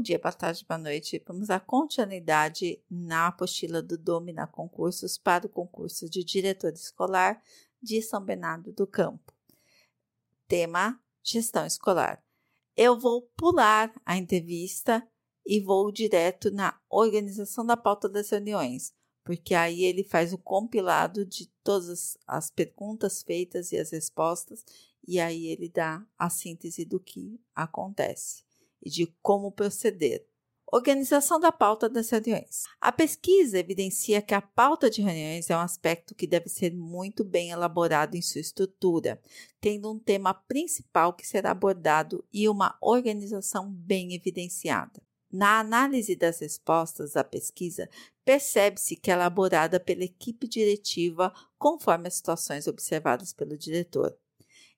Bom dia, boa tarde, boa noite. Vamos à continuidade na apostila do Domina Concursos para o concurso de diretor escolar de São Bernardo do Campo. Tema: Gestão escolar. Eu vou pular a entrevista e vou direto na organização da pauta das reuniões, porque aí ele faz o compilado de todas as perguntas feitas e as respostas, e aí ele dá a síntese do que acontece e de como proceder. Organização da pauta das reuniões. A pesquisa evidencia que a pauta de reuniões é um aspecto que deve ser muito bem elaborado em sua estrutura, tendo um tema principal que será abordado e uma organização bem evidenciada. Na análise das respostas à pesquisa, percebe-se que é elaborada pela equipe diretiva conforme as situações observadas pelo diretor.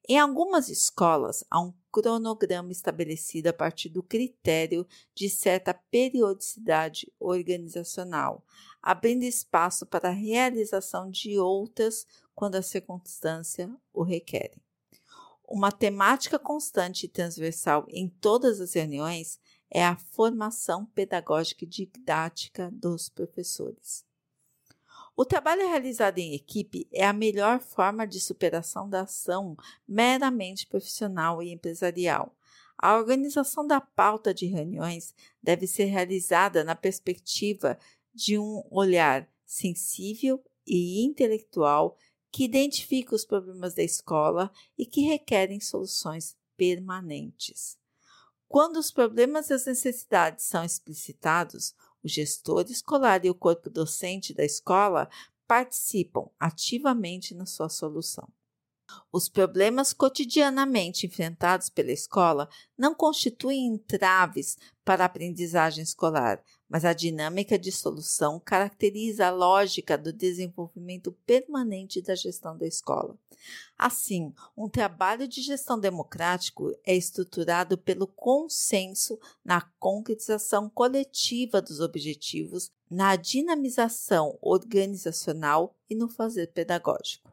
Em algumas escolas, há um cronograma estabelecido a partir do critério de certa periodicidade organizacional, abrindo espaço para a realização de outras quando a circunstância o requer. Uma temática constante e transversal em todas as reuniões é a formação pedagógica e didática dos professores. O trabalho realizado em equipe é a melhor forma de superação da ação meramente profissional e empresarial. A organização da pauta de reuniões deve ser realizada na perspectiva de um olhar sensível e intelectual que identifica os problemas da escola e que requerem soluções permanentes. Quando os problemas e as necessidades são explicitados, o gestor escolar e o corpo docente da escola participam ativamente na sua solução. Os problemas cotidianamente enfrentados pela escola não constituem entraves para a aprendizagem escolar, mas a dinâmica de solução caracteriza a lógica do desenvolvimento permanente da gestão da escola. Assim, um trabalho de gestão democrático é estruturado pelo consenso na concretização coletiva dos objetivos, na dinamização organizacional e no fazer pedagógico.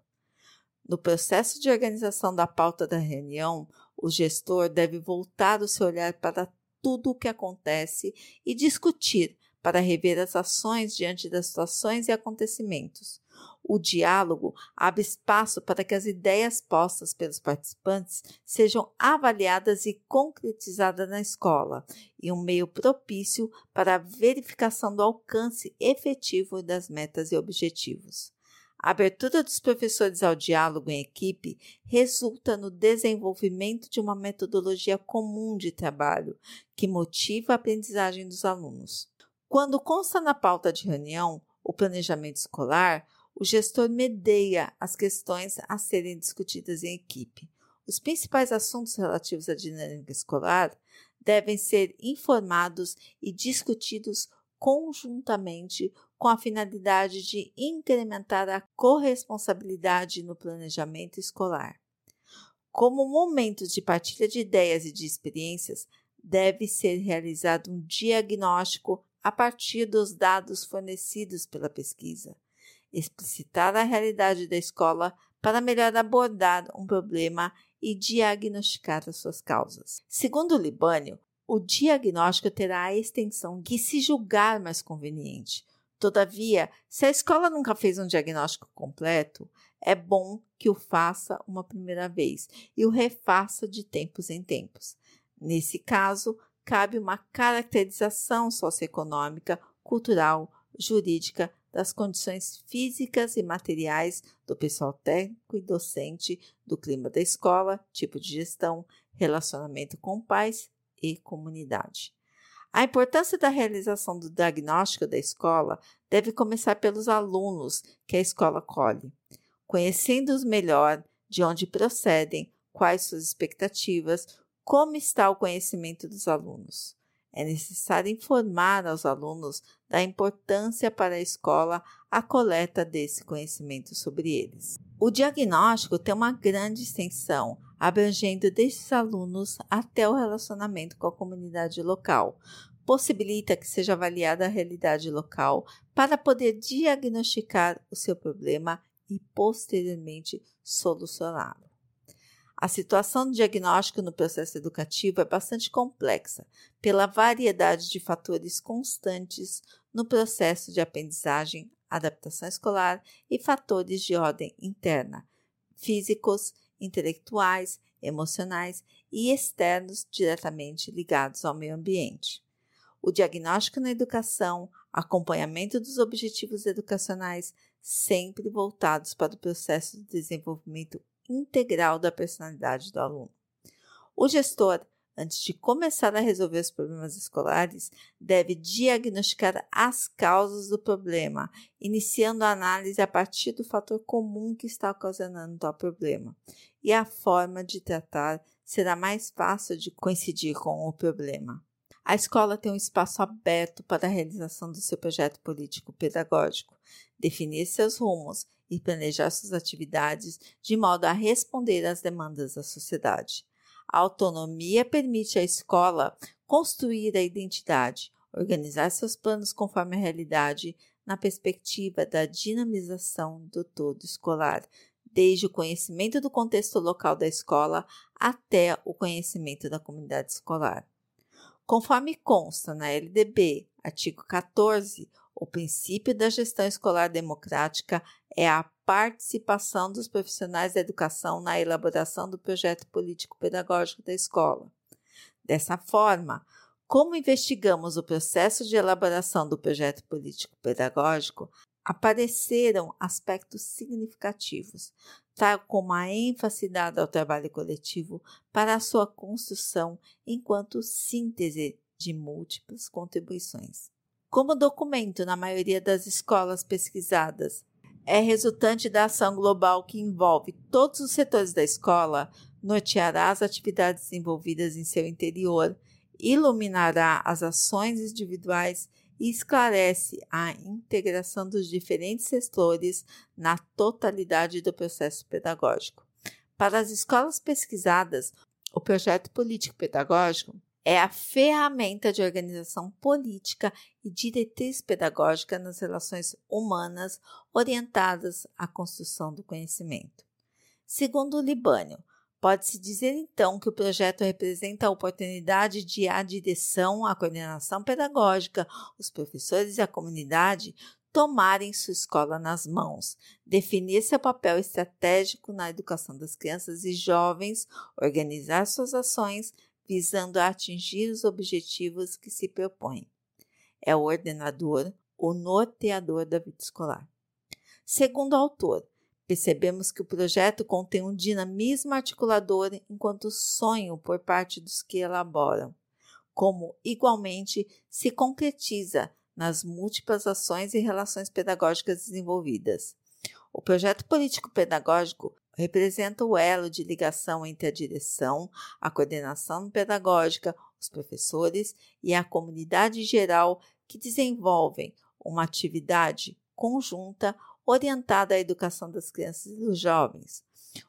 No processo de organização da pauta da reunião, o gestor deve voltar o seu olhar para tudo o que acontece e discutir para rever as ações diante das situações e acontecimentos. O diálogo abre espaço para que as ideias postas pelos participantes sejam avaliadas e concretizadas na escola, e um meio propício para a verificação do alcance efetivo das metas e objetivos. A abertura dos professores ao diálogo em equipe resulta no desenvolvimento de uma metodologia comum de trabalho que motiva a aprendizagem dos alunos. Quando consta na pauta de reunião o planejamento escolar, o gestor medeia as questões a serem discutidas em equipe. Os principais assuntos relativos à dinâmica escolar devem ser informados e discutidos conjuntamente com a finalidade de incrementar a corresponsabilidade no planejamento escolar. Como momento de partilha de ideias e de experiências, deve ser realizado um diagnóstico a partir dos dados fornecidos pela pesquisa, explicitar a realidade da escola para melhor abordar um problema e diagnosticar as suas causas. Segundo Libânio, o diagnóstico terá a extensão que se julgar mais conveniente. Todavia, se a escola nunca fez um diagnóstico completo, é bom que o faça uma primeira vez e o refaça de tempos em tempos. Nesse caso, cabe uma caracterização socioeconômica, cultural, jurídica das condições físicas e materiais do pessoal técnico e docente, do clima da escola, tipo de gestão, relacionamento com pais e comunidade. A importância da realização do diagnóstico da escola deve começar pelos alunos que a escola colhe, conhecendo-os melhor, de onde procedem, quais suas expectativas, como está o conhecimento dos alunos. É necessário informar aos alunos da importância para a escola a coleta desse conhecimento sobre eles. O diagnóstico tem uma grande extensão, abrangendo desde os alunos até o relacionamento com a comunidade local. Possibilita que seja avaliada a realidade local para poder diagnosticar o seu problema e posteriormente solucioná-lo. A situação de diagnóstico no processo educativo é bastante complexa, pela variedade de fatores constantes no processo de aprendizagem, adaptação escolar e fatores de ordem interna, físicos, intelectuais, emocionais e externos diretamente ligados ao meio ambiente. O diagnóstico na educação, acompanhamento dos objetivos educacionais, sempre voltados para o processo de desenvolvimento integral da personalidade do aluno. O gestor, antes de começar a resolver os problemas escolares, deve diagnosticar as causas do problema, iniciando a análise a partir do fator comum que está ocasionando tal problema, e a forma de tratar será mais fácil de coincidir com o problema. A escola tem um espaço aberto para a realização do seu projeto político-pedagógico, definir seus rumos e planejar suas atividades de modo a responder às demandas da sociedade. A autonomia permite à escola construir a identidade, organizar seus planos conforme a realidade, na perspectiva da dinamização do todo escolar, desde o conhecimento do contexto local da escola até o conhecimento da comunidade escolar. Conforme consta na LDB, artigo 14, o princípio da gestão escolar democrática é a participação dos profissionais da educação na elaboração do projeto político-pedagógico da escola. Dessa forma, como investigamos o processo de elaboração do projeto político-pedagógico, apareceram aspectos significativos, tal como a ênfase dada ao trabalho coletivo para a sua construção enquanto síntese de múltiplas contribuições. Como documento na maioria das escolas pesquisadas é resultante da ação global que envolve todos os setores da escola, norteará as atividades desenvolvidas em seu interior, iluminará as ações individuais e esclarece a integração dos diferentes setores na totalidade do processo pedagógico. Para as escolas pesquisadas, o projeto político-pedagógico é a ferramenta de organização política e diretriz pedagógica nas relações humanas orientadas à construção do conhecimento. Segundo Libânio, pode-se dizer então que o projeto representa a oportunidade de a direção, a coordenação pedagógica, os professores e a comunidade tomarem sua escola nas mãos, definir seu papel estratégico na educação das crianças e jovens, organizar suas ações, visando atingir os objetivos que se propõe. É o ordenador, o norteador da vida escolar. Segundo o autor, percebemos que o projeto contém um dinamismo articulador enquanto sonho por parte dos que elaboram, como igualmente se concretiza nas múltiplas ações e relações pedagógicas desenvolvidas. O projeto político-pedagógico representa o elo de ligação entre a direção, a coordenação pedagógica, os professores e a comunidade geral que desenvolvem uma atividade conjunta orientada à educação das crianças e dos jovens.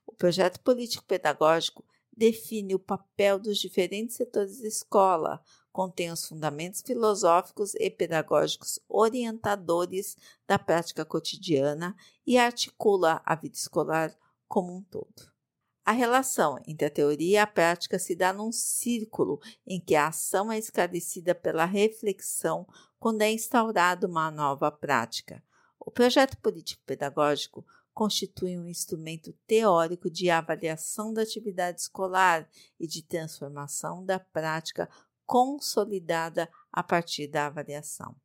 O projeto político-pedagógico define o papel dos diferentes setores da escola, contém os fundamentos filosóficos e pedagógicos orientadores da prática cotidiana e articula a vida escolar como um todo. A relação entre a teoria e a prática se dá num círculo em que a ação é esclarecida pela reflexão quando é instaurada uma nova prática. O projeto político-pedagógico constitui um instrumento teórico de avaliação da atividade escolar e de transformação da prática consolidada a partir da avaliação.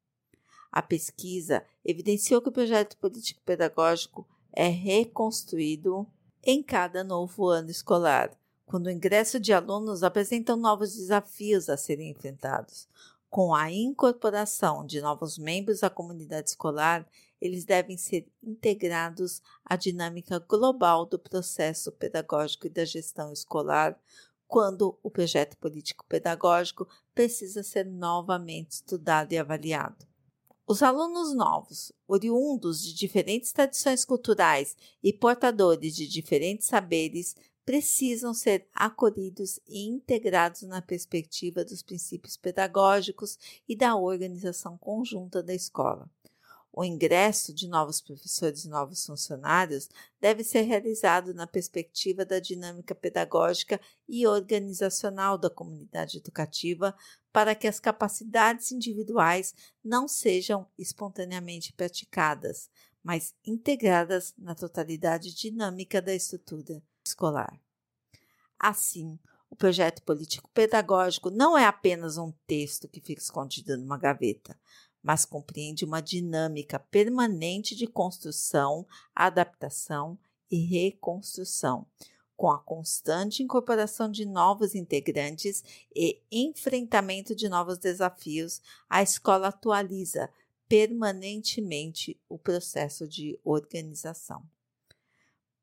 A pesquisa evidenciou que o projeto político-pedagógico é reconstruído em cada novo ano escolar, quando o ingresso de alunos apresentam novos desafios a serem enfrentados. Com a incorporação de novos membros à comunidade escolar, eles devem ser integrados à dinâmica global do processo pedagógico e da gestão escolar, quando o projeto político-pedagógico precisa ser novamente estudado e avaliado. Os alunos novos, oriundos de diferentes tradições culturais e portadores de diferentes saberes, precisam ser acolhidos e integrados na perspectiva dos princípios pedagógicos e da organização conjunta da escola. O ingresso de novos professores e novos funcionários deve ser realizado na perspectiva da dinâmica pedagógica e organizacional da comunidade educativa para que as capacidades individuais não sejam espontaneamente praticadas, mas integradas na totalidade dinâmica da estrutura escolar. Assim, o projeto político-pedagógico não é apenas um texto que fica escondido numa gaveta, mas compreende uma dinâmica permanente de construção, adaptação e reconstrução, com a constante incorporação de novos integrantes e enfrentamento de novos desafios, a escola atualiza permanentemente o processo de organização.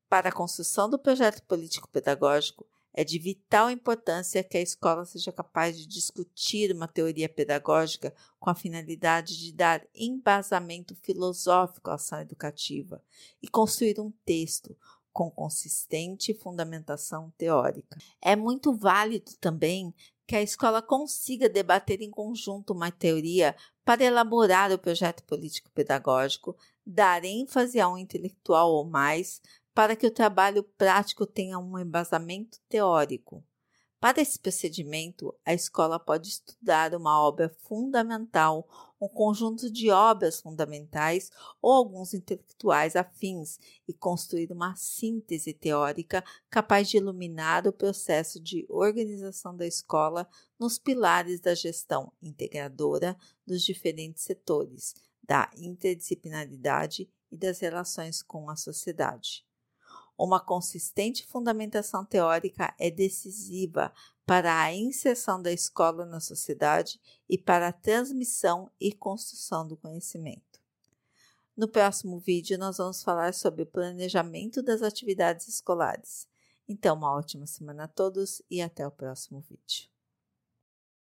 Para a construção do projeto político-pedagógico, é de vital importância que a escola seja capaz de discutir uma teoria pedagógica com a finalidade de dar embasamento filosófico à ação educativa e construir um texto com consistente fundamentação teórica. É muito válido também que a escola consiga debater em conjunto uma teoria para elaborar o projeto político-pedagógico, dar ênfase a um intelectual ou mais, para que o trabalho prático tenha um embasamento teórico. Para esse procedimento, a escola pode estudar uma obra fundamental, um conjunto de obras fundamentais ou alguns intelectuais afins e construir uma síntese teórica capaz de iluminar o processo de organização da escola nos pilares da gestão integradora dos diferentes setores, da interdisciplinaridade e das relações com a sociedade. Uma consistente fundamentação teórica é decisiva para a inserção da escola na sociedade e para a transmissão e construção do conhecimento. No próximo vídeo, nós vamos falar sobre o planejamento das atividades escolares. Então, uma ótima semana a todos e até o próximo vídeo.